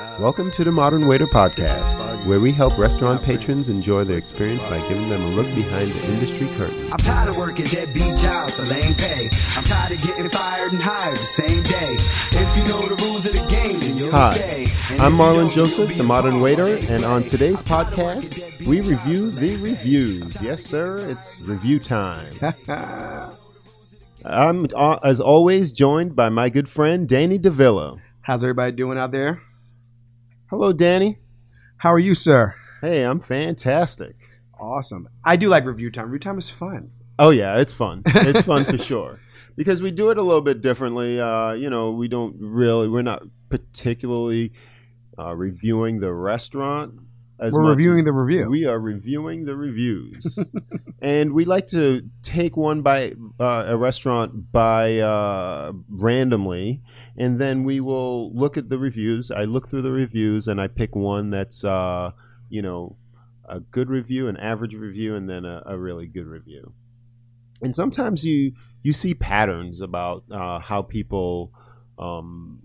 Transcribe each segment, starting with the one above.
Welcome to the Modern Waiter Podcast, where we help restaurant patrons enjoy their experience by giving them a look behind the industry curtain. I'm tired of working deadbeat jobs for lame pay. I'm tired of getting fired and hired the same day. If you know the rules of the game, then you'll Hi, stay. I'm Marlon Joseph, the Modern. Waiter, and on today's podcast, we review the reviews. Yes, sir, it's review time. I'm, uh, as always, joined by my good friend Danny DeVilla. How's everybody doing out there? Hello, Danny. How are you, sir? Hey, I'm fantastic. Awesome. I do like review time. Review time is fun. Oh yeah, it's fun. It's fun for sure because we do it a little bit differently. Uh, you know, we don't really, we're not particularly uh, reviewing the restaurant. As We're reviewing the review. We are reviewing the reviews, and we like to take one by uh, a restaurant by uh, randomly, and then we will look at the reviews. I look through the reviews, and I pick one that's uh, you know a good review, an average review, and then a, a really good review. And sometimes you you see patterns about uh, how people um,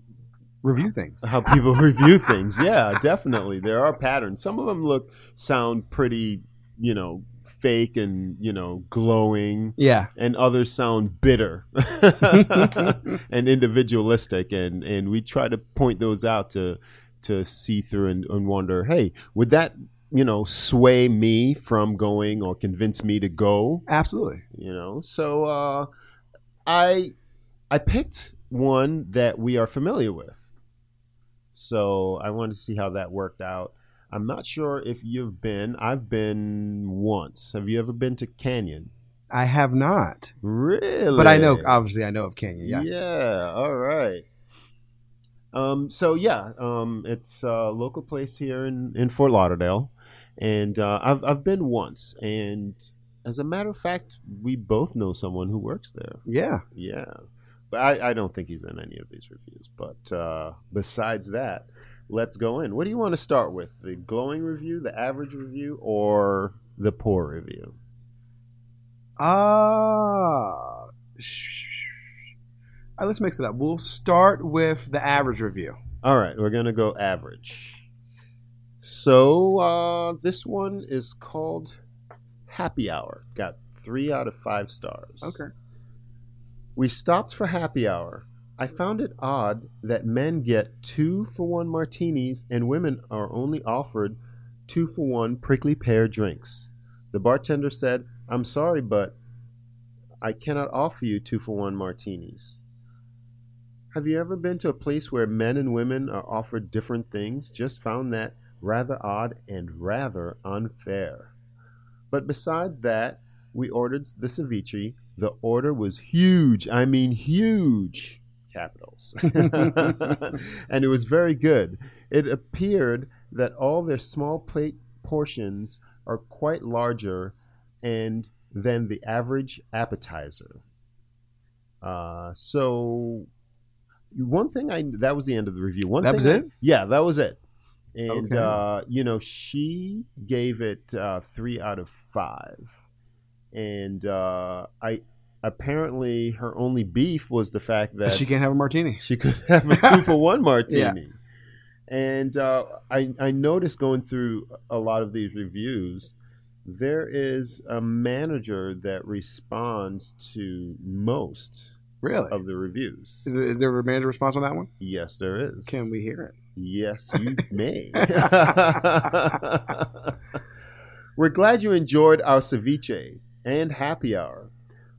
Review things. how people review things. Yeah, definitely. There are patterns. Some of them look sound pretty, you know, fake and, you know, glowing Yeah. and others sound bitter and individualistic and and we try to point those out to to see through and, and wonder, hey, would that, you know, sway me from going or convince me to go? Absolutely. you know so uh i i picked one that we are familiar with so i wanted to see how that worked out i'm not sure if you've been i've been once have you ever been to canyon I have not. really But I know, obviously, I know of Canyon. Yes. yeah all right um so yeah um it's a local place here in in fort lauderdale and uh, I've I've been once, and as a matter of fact, we both know someone who works there. Yeah. Yeah. But I, I don't think he's in any of these reviews. But uh, besides that, let's go in. What do you want to start with? The glowing review, the average review, or the poor review? Uh, sh- all right, let's mix it up. We'll start with the average review. All right, we're going to go average. So uh, this one is called Happy Hour. Got three out of five stars. Okay. We stopped for happy hour. I found it odd that men get two for one martinis and women are only offered two for one prickly pear drinks. The bartender said, I'm sorry, but I cannot offer you two for one martinis. Have you ever been to a place where men and women are offered different things? Just found that rather odd and rather unfair. But besides that, we ordered the ceviche. The order was huge. I mean, huge. Capitals. and it was very good. It appeared that all their small plate portions are quite larger and than the average appetizer. Uh, so one thing I that was the end of the review. One That thing was I- yeah, that was it. And Okay. uh, you know, she gave it uh, three out of five, and uh, I apparently her only beef was the fact that she can't have a martini. she could have a two for one martini. And uh, I, I noticed going through a lot of these reviews, there is a manager that responds to most Really? of the reviews. Is there a manager response on that one? Yes, there is. Can we hear it? Yes, you may. We're glad you enjoyed our ceviche and happy hour.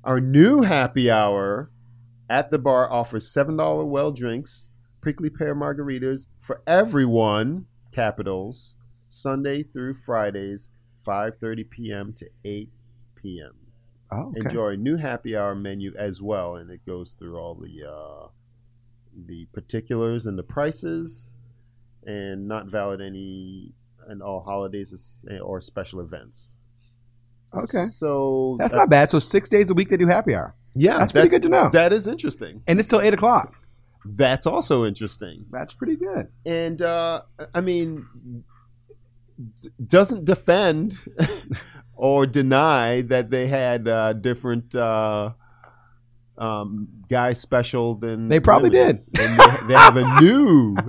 Our new happy hour at the bar offers $7 well drinks, prickly pear margaritas for everyone, capitals, Sunday through Fridays, 5:30 p.m. to 8 p.m. Oh, okay. Enjoy a new happy hour menu as well, and it goes through all the uh, the particulars and the prices, and not valid any and all holidays or special events. Okay. So That's uh, not bad. So six days a week they do happy hour, yeah, that's pretty good to know. That is interesting. and it's till eight o'clock. That's also interesting. That's pretty good. And uh, I mean, d- doesn't defend or deny that they had uh, different uh, um, guy special than They probably women's. And they, they have a new.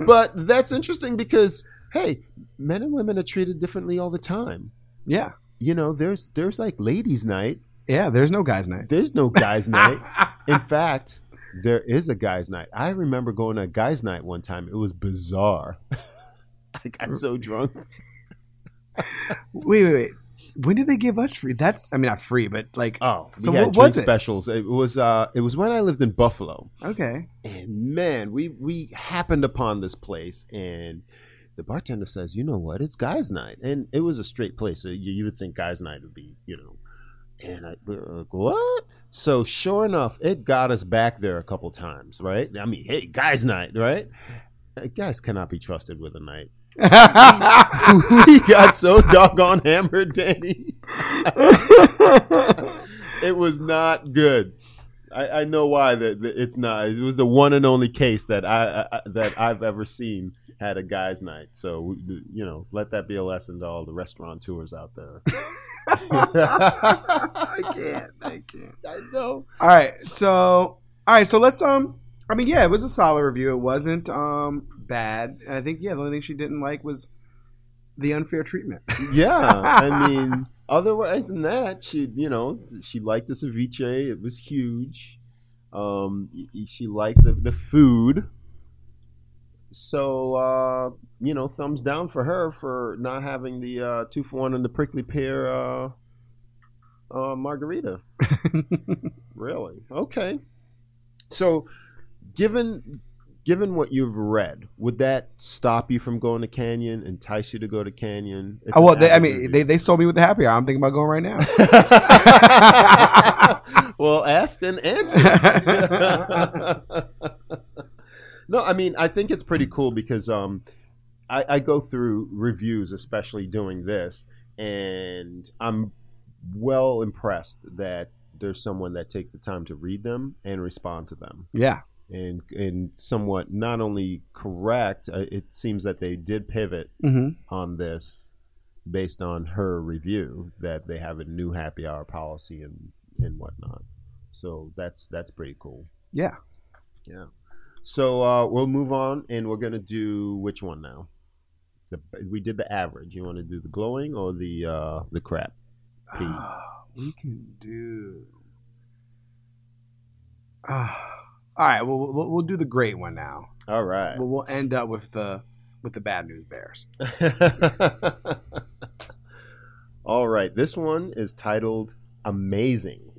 but that's interesting because hey, men and women are treated differently all the time. Yeah, You know, there's there's like ladies' night. yeah. There's no guys' night. There's no guys' night. In fact, there is a guys' night. I remember going to a guys' night one time. It was bizarre. I got so drunk. Wait, wait, wait. When did they give us free? That's I mean not free, but like Oh, So what was it? specials. It was uh, it was when I lived in Buffalo, okay. and man, we we happened upon this place, and the bartender says, "You know what? It's guys' night," and it was a straight place. So you, you would think guys' night would be, you know. And I like, what? So sure enough, it got us back there a couple times, right? I mean, hey, guys' night, right? Uh, Guys cannot be trusted with a night. we got so doggone hammered, Danny. it was not good. I, I know why that it's not. It was the one and only case that I, I that I've ever seen had a guys' night. So you know, let that be a lesson to all the restaurateurs out there. I can't. I can't. I know. All right. So all right. So let's um. I mean, yeah, it was a solid review. It wasn't um bad. And I think yeah, the only thing she didn't like was the unfair treatment. Yeah, I mean, otherwise than that, she you know she liked the ceviche. It was huge. Um, she liked the the food. So uh, you know, thumbs down for her for not having the uh, two for one and the prickly pear uh, uh, margarita. really? Okay. So, given given what you've read, would that stop you from going to Canyon? Entice you to go to Canyon? It's oh, well, they, I mean, review. they, they sold me with the happy hour. I'm thinking about going right now. well, asked and answered. no, I mean, I think it's pretty cool because um, I, I go through reviews, especially doing this, and I'm well impressed that there's someone that takes the time to read them and respond to them. yeah. And, and somewhat not only correct, uh, it seems that they did pivot Mm-hmm. on this based on her review that they have a new happy hour policy and and whatnot. So that's that's pretty cool. Yeah. Yeah. So uh, we'll move on and we're gonna do which one now? The, we did the average. You want to do the glowing or the uh, the crap? P. we can do. Ah. All right. Well, we'll we'll do the great one now. All right. But we'll end up with the with the bad news bears. All right, this one is titled Amazing.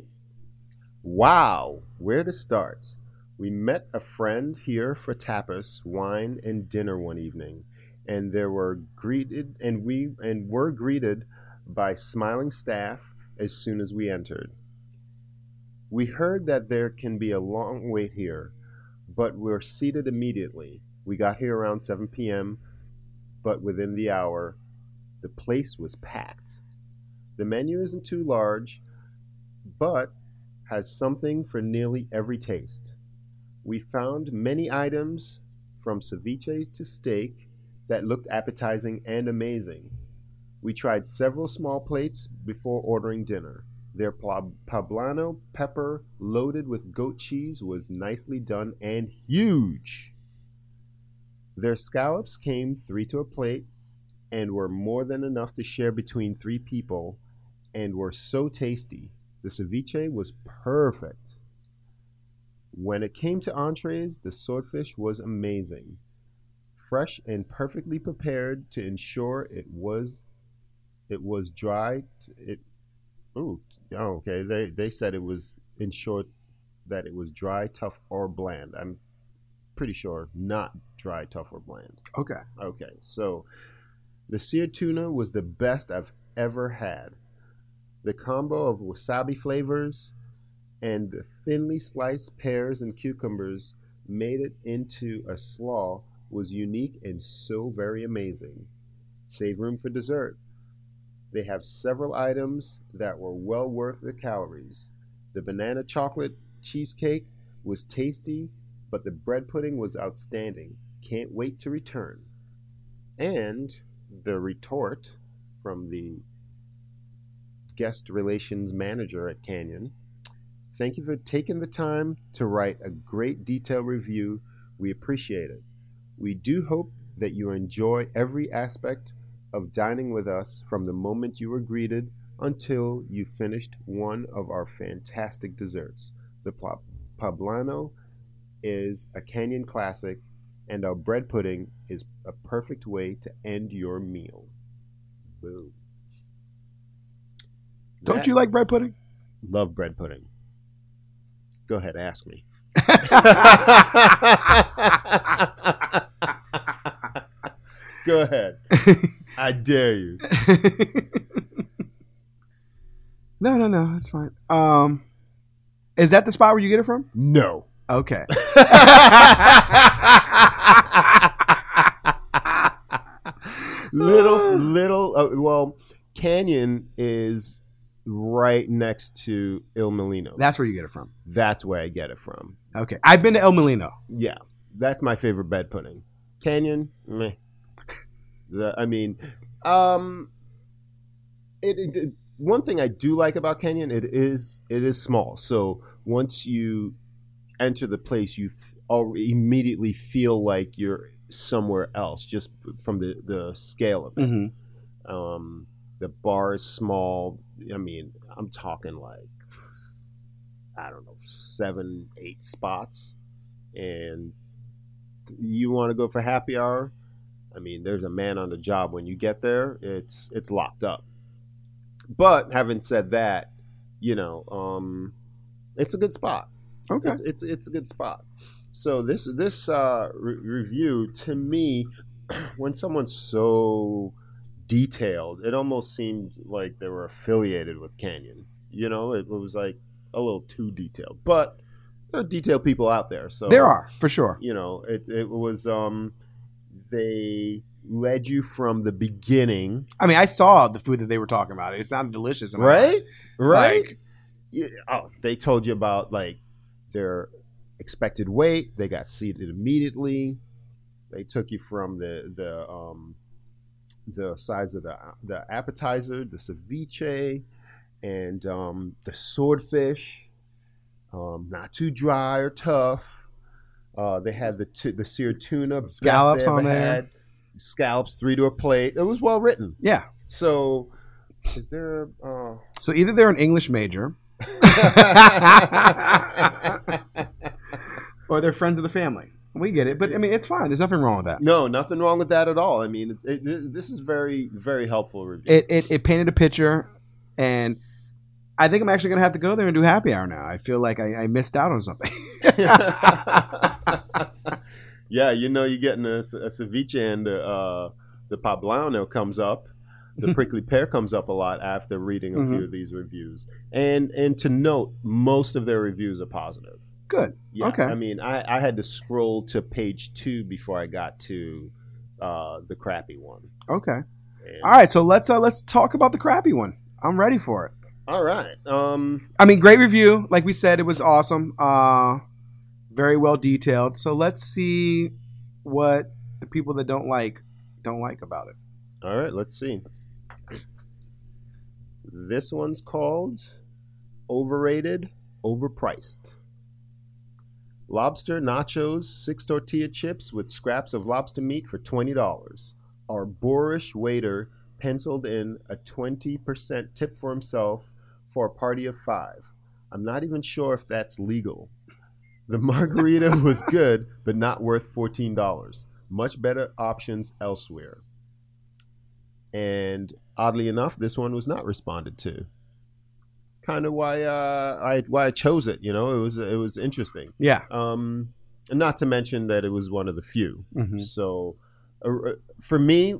Wow, where to start? We met a friend here for tapas, wine, and dinner one evening, and there were greeted and we and were greeted by smiling staff as soon as we entered. We heard that there can be a long wait here, but we're seated immediately. We got here around 7 p.m., but within the hour, the place was packed. The menu isn't too large, but has something for nearly every taste. We found many items from ceviche to steak that looked appetizing and amazing. We tried several small plates before ordering dinner. Their poblano pepper loaded with goat cheese was nicely done and huge. Their scallops came three to a plate and were more than enough to share between three people and were so tasty. The ceviche was perfect. When it came to entrees, the swordfish was amazing. Fresh and perfectly prepared to ensure it was it was dry. It ooh, oh, okay. They they said it was in short that it was dry, tough, or bland. I'm pretty sure not dry, tough, or bland. Okay. Okay, so the seared tuna was the best I've ever had. The combo of wasabi flavors and the thinly sliced pears and cucumbers made it into a slaw was unique and so very amazing. Save room for dessert. They have several items that were well worth the calories. The banana chocolate cheesecake was tasty, but the bread pudding was outstanding. Can't wait to return. And the retort from the guest relations manager at Canyon. Thank you for taking the time to write a great detailed review. We appreciate it. We do hope that you enjoy every aspect of dining with us from the moment you were greeted until you finished one of our fantastic desserts. The poblano is a Canyon classic, and our bread pudding is a perfect way to end your meal. Boom. Don't That- you like bread pudding? love bread pudding? Go ahead, ask me. Go ahead. I dare you. no, no, no. It's fine. Um, is that the spot where you get it from? No. Okay. little, little. Uh, well, Canyon is right next to Il Molino. That's where you get it from. That's where I get it from. Okay. I've been to El Molino. Yeah, that's my favorite bed pudding. Canyon, meh. The, I mean, um, it, it- it- One thing I do like about Canyon, it is it is small. So once you enter the place, you f- immediately feel like you're somewhere else, just from the the scale of it. Mm-hmm. Um, the bar is small. I mean, I'm talking like I don't know, seven, eight spots, and you want to go for happy hour. I mean, there's a man on the job when you get there. It's it's locked up. But having said that, you know, um, it's a good spot. Okay. It's, it's it's a good spot. So this this uh, re- review to me, when someone's so detailed, it almost seemed like they were affiliated with Canyon. You know, it was like a little too detailed. But there are detailed people out there. So There are for sure. You know, it it was um, they led you from the beginning, I mean, I saw the food that they were talking about. It sounded delicious. right? Right. Like, Yeah, oh, they told you about like their expected wait. They got seated immediately. They took you from the the um, the size of the the appetizer, the ceviche, and um, the swordfish. Um, not too dry or tough. Uh, they had the t- the seared tuna, Scallops on there. had. Scallops, three to a plate. It was well written. yeah. So, is there? Uh, So either they're an English major or they're friends of the family. We get it, but I mean, it's fine. There's nothing wrong with that. No, nothing wrong with that at all. I mean, it, it, this is very, very helpful review. It, it it painted a picture, and I think I'm actually gonna have to go there and do happy hour now. I feel like I, I missed out on something. yeah, you know, you're getting a, a ceviche and uh, the poblano comes up. The prickly pear comes up a lot after reading a few of these reviews. And and to note, most of their reviews are positive. Good. Yeah, Okay. I mean, I, I had to scroll to page two before I got to uh, the crappy one. Okay. And- All right. So let's uh, let's talk about the crappy one. I'm ready for it. all right. Um, I mean, great review. Like we said, it was awesome. Uh, very well detailed. So let's see what the people that don't like don't like about it. all right. Let's see. This one's called Overrated, Overpriced. Lobster nachos, six tortilla chips with scraps of lobster meat for $20. Our boorish waiter penciled in a 20% tip for himself for a party of five. I'm not even sure if that's legal. The margarita was good, but not worth $14. Much better options elsewhere. And oddly enough, this one was not responded to. Kind of why uh, I why I chose it. You know, it was it was interesting. Yeah. Um, and not to mention that it was one of the few. Mhm. So, uh, for me,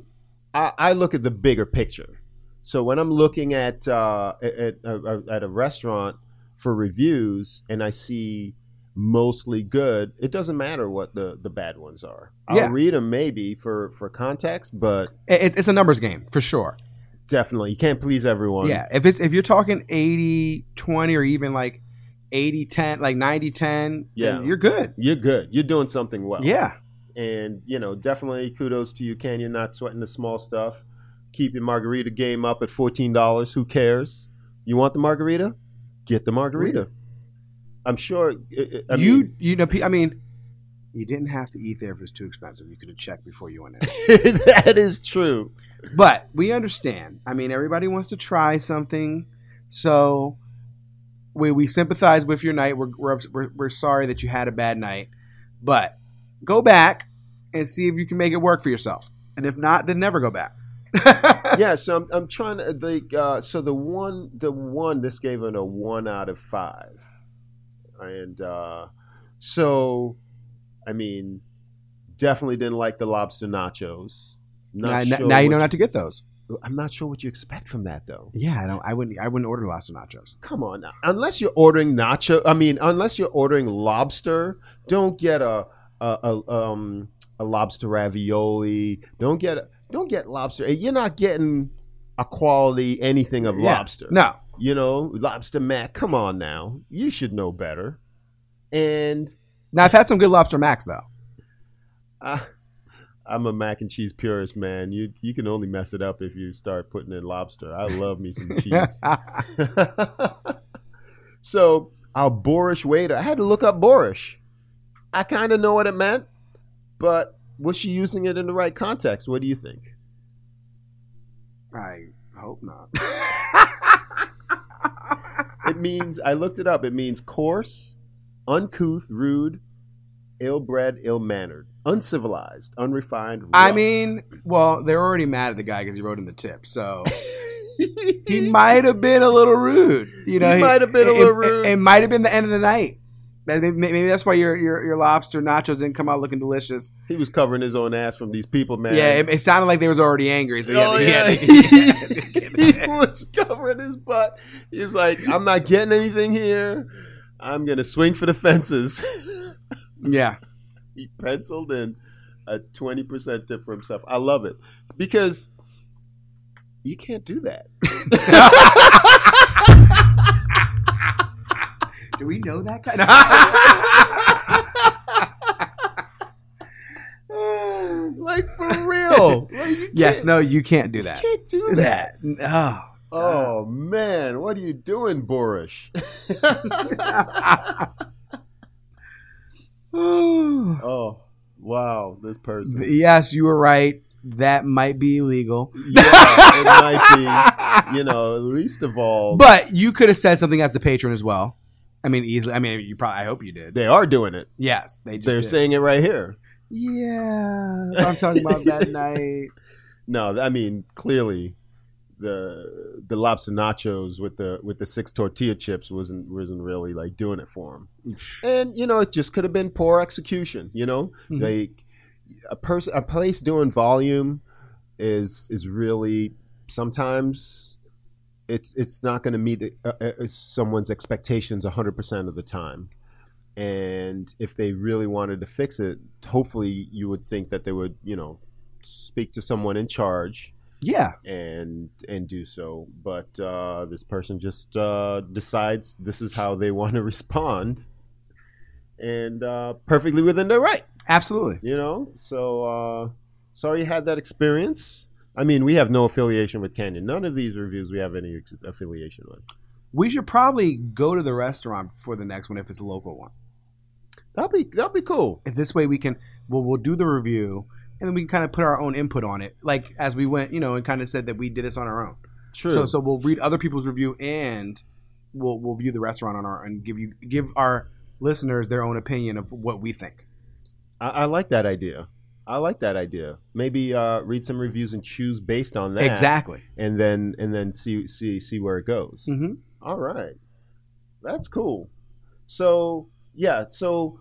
I, I look at the bigger picture. So when I'm looking at uh, at, at, at a restaurant for reviews and I see mostly good, it doesn't matter what the, the bad ones are. I'll Yeah. read them maybe for, for context, but It, it's a numbers game for sure. definitely you can't please everyone. Yeah, if it's if you're talking 80 20 or even like 80 10, like 90 10, Yeah. you're good. You're good. You're doing something well. Yeah. And, you know, definitely kudos to you. You're not sweating the small stuff. Keep your margarita game up at $14. Who cares? You want the margarita? Get the margarita. I'm sure. I- I you you know pe- I mean you didn't have to eat there if it was too expensive. You could have checked before you went in. that is true. but we understand. I mean, everybody wants to try something, so we we sympathize with your night. We're we're, we're we're sorry that you had a bad night, but go back and see if you can make it work for yourself. And if not, then never go back. yeah, so I'm, I'm trying to like uh, so the one the one this gave it a one out of five, and uh, so I mean definitely didn't like the lobster nachos. Not now, sure now you know not to get those. I'm not sure what you expect from that though. Yeah, I don't. I wouldn't. I wouldn't order lobster nachos. Come on now. Unless you're ordering nacho, I mean, unless you're ordering lobster, don't get a a, a um a lobster ravioli. Don't get don't get lobster. You're not getting a quality anything of Yeah. lobster. No, You know, lobster mac. Come on now. You should know better. And now I've had some good lobster macs though. I, I'm a mac and cheese purist, man. You you can only mess it up if you start putting in lobster. I love me some cheese. so our boorish waiter, I had to look up boorish. I kind of know what it meant, but was she using it in the right context? What do you think? I hope not. It means I looked it up. It means coarse, uncouth, rude, ill-bred, ill-mannered, uncivilized, unrefined. I mean, well, they're already mad at the guy because he wrote in the tip, so he might have been a little rude. You know, He might have been a little it- rude. It, might have been the end of the night. Maybe, maybe that's why your, your your lobster nachos didn't come out looking delicious. he was covering his own ass from these people, man. Yeah, it, it sounded like they was already angry. So Oh, yeah, he was covering his butt. He's like, I'm not getting anything here. I'm going to swing for the fences. yeah. he penciled in a 20% tip for himself. I love it because you can't do that. Do we know that guy? like, for real. Like, yes, no, you can't do You that. can't do that. Oh. Oh, man. What are you doing, Borish? oh, wow. This person. yes, you were right. That might be illegal. Yeah, it might be. You know, least of all, But you could have said something as a patron as well. I mean, easily. I mean, you probably. I hope you did. they are doing it. Yes, they just. They're did. saying it right here. Yeah, I'm talking about that night. No, I mean clearly, the the lobster nachos with the with the six tortilla chips wasn't wasn't really like doing it for him. And you know, it just could have been poor execution. You know, Mhm. like a person, a place doing volume is is really sometimes it's it's not going to meet uh, uh, someone's expectations hundred percent of the time. And if they really wanted to fix it, hopefully you would think that they would, you know, speak to someone in charge Yeah, and and do so. But uh, this person just uh, decides this is how they want to respond, and uh, perfectly within their right, absolutely. you know. So uh, sorry you had that experience. I mean, we have no affiliation with Canyon. None of these reviews we have any ex- affiliation with. We should probably go to the restaurant for the next one if it's a local one. That'd be that'd be cool. If this way we can, we'll we'll do the review and then we can kind of put our own input on it, like as we went, you know, and kind of said that we did this on our own. True. So so we'll read other people's review and we'll we'll view the restaurant on our and give you give our listeners their own opinion of what we think. I, I like that idea. I like that idea. Maybe uh, read some reviews and choose based on that. Exactly. And then and then see see see where it goes. Mm-hmm. All right, that's cool. So yeah, so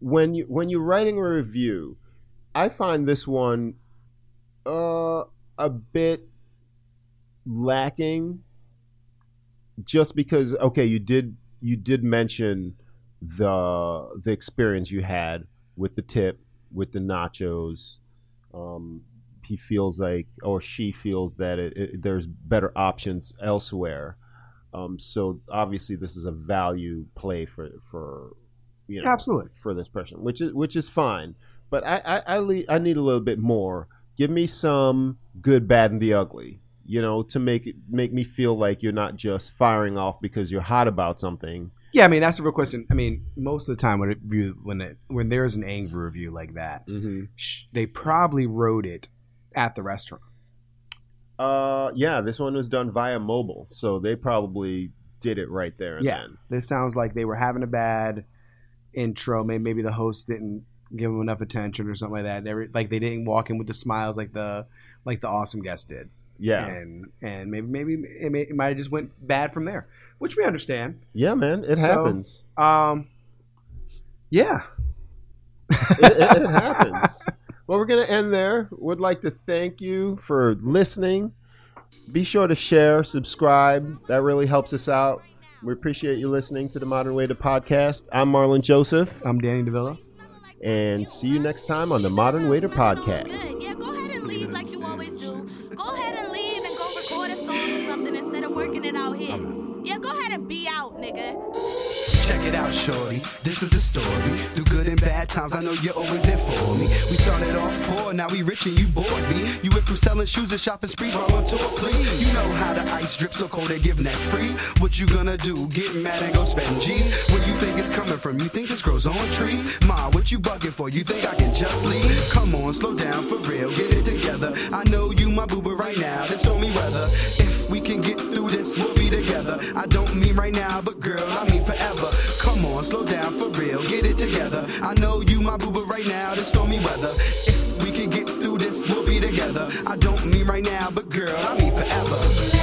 when you when you're writing a review, I find this one uh, a bit lacking, just because okay, you did you did mention the the experience you had with the tip with the nachos. Um, he feels like, or she feels that it, it, there's better options elsewhere. Um, so obviously, this is a value play for for you know Absolutely. for this person, which is which is fine. But I I I, le- I need a little bit more. Give me some good, bad, and the ugly. You know, to make it make me feel like you're not just firing off because you're hot about something. Yeah, I mean that's a real question. I mean, most of the time when it when it when there's an angry review like that, Mm-hmm. they probably wrote it at the restaurant. Uh, yeah, this one was done via mobile, so they probably did it right there and Yeah. then. This sounds like they were having a bad intro. Maybe, maybe the host didn't give them enough attention or something like that. They were, like they didn't walk in with the smiles like the like the awesome guest did. Yeah, And and maybe maybe it, may, it might have just went bad from there, which we understand. yeah, man, it So- happens. Um, yeah. it, it, it happens. Well, we're going to end there. Would like to thank you for listening. Be sure to share, subscribe. That really helps us out. We appreciate you listening to the Modern Waiter podcast. I'm Marlon Joseph, I'm Danny Devilla. and see you next time on the Modern Waiter podcast. Shorty. This is the story. Through good and bad times, I know you're always there for me. We started off poor, now we rich and you bored me. You went from selling shoes and shopping sprees while on tour, please. You know how the ice drips so cold they give neck freeze. What you gonna do? Get mad and go spend G's? Where you think it's coming from? You think this grows on trees? Ma, what you bugging for? You think I can just leave? Come on, slow down for real, get it together. I know you my boo, but right now, tell me whether if we can get through this, we'll be together. I don't mean right now, but girl, I mean forever. Come on, slow down for real, get it together. I know you my boo, but right now it's stormy weather. If we can get through this, we'll be together. I don't mean right now, but girl, I mean forever.